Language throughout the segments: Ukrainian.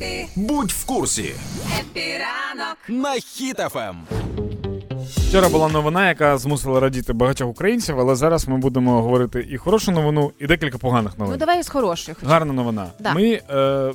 Happy, Будь в курсі Happy ранок на Хіт-ФМ. Вчора була новина, яка змусила радіти багатьох українців, але зараз ми будемо говорити і хорошу новину, і декілька поганих новин. Ну давай з хороших. Гарна новина. Да. Ми, е,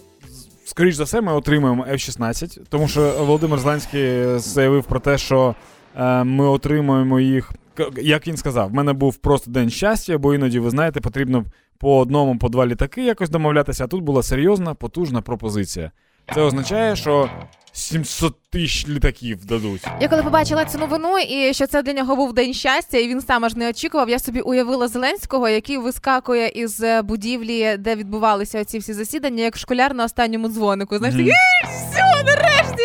скоріш за все, ми отримаємо F-16, тому що Володимир Зеленський заявив про те, що е, ми отримуємо їх. Як він сказав, в мене був просто день щастя, бо іноді, ви знаєте, потрібно по одному, по два літаки якось домовлятися, а тут була серйозна, потужна пропозиція. Це означає, що 700 тисяч літаків дадуть. Я коли побачила цю новину, і що це для нього був день щастя, і він сам аж не очікував. Я собі уявила Зеленського, який вискакує із е, будівлі, де відбувалися ці всі засідання, як школяр на останньому дзвонику. Знаєш, «Е, все, нарешті.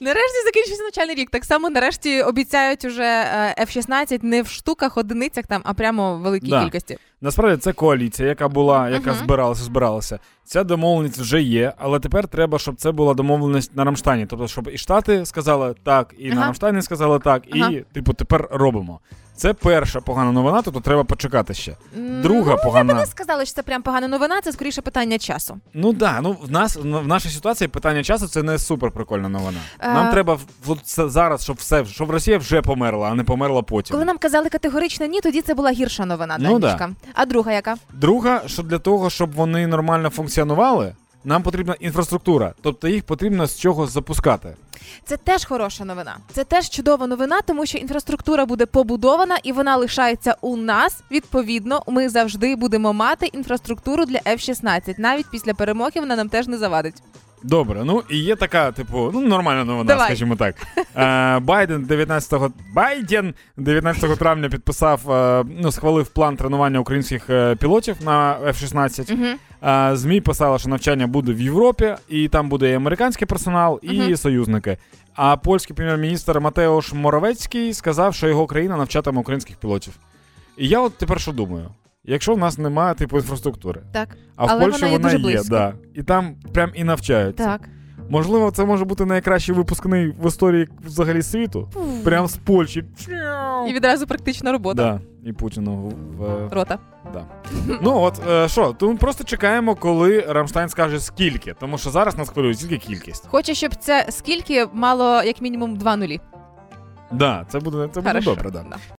Нарешті закінчився навчальний рік. Так само нарешті обіцяють уже е, F-16 не в штуках, одиницях там, а прямо в великій Да. кількості. Насправді це коаліція, яка була, яка Мгм. збиралася, збиралася. Ця домовленість вже є, але тепер треба, щоб це була домовленість на Рамштайні. Тобто, щоб і Штати сказали так, і на Ага. Рамштайні сказали так, Ага. і типу тепер робимо. Це перша погана новина, тобто треба почекати ще. Друга ну, погана. Би не сказала, що це прям погана новина, це скоріше питання часу. Ну да, ну в нас в нашій ситуації питання часу це не супер прикольна новина. Е. Нам треба в- це зараз, щоб все, щоб Росія вже померла, а не померла потім. Коли нам казали категорично ні, тоді це була гірша новина. Ну, Данічка. А друга яка? Друга, що для того, щоб вони нормально функціонували, нам потрібна інфраструктура, тобто їх потрібно з чогось запускати. Це теж хороша новина. Це теж чудова новина, тому що інфраструктура буде побудована і вона лишається у нас. Відповідно, ми завжди будемо мати інфраструктуру для F-16. Навіть після перемоги вона нам теж не завадить. Добре, ну і є така, типу, ну нормальна новина, Давай. скажімо так. Е, Байден 19 Байден 19 травня підписав, е, ну схвалив план тренування українських е, пілотів на F-16. Угу. Е, ЗМІ писали, що навчання буде в Європі, і там буде і американський персонал, і Мгм. союзники. А польський прем'єр-міністр Матеош Моровецький сказав, що його країна навчатиме українських пілотів. І я от тепер що думаю? Якщо в нас немає типу інфраструктури, Так, а в Але Польщі вона є вона є, да, і там прям і навчаються. так. Можливо, це може бути найкращий випускний в історії взагалі світу. Прям з Польщі. І відразу практична робота. Да, і Путіну в. Рота. Да. Ну от е, що, то ми просто чекаємо, коли Рамштайн скаже скільки, тому що зараз нас хвилює тільки кількість. Хочу, щоб це скільки мало як мінімум два нулі. Да, це буде це буде Хорошо. добре, да. Да.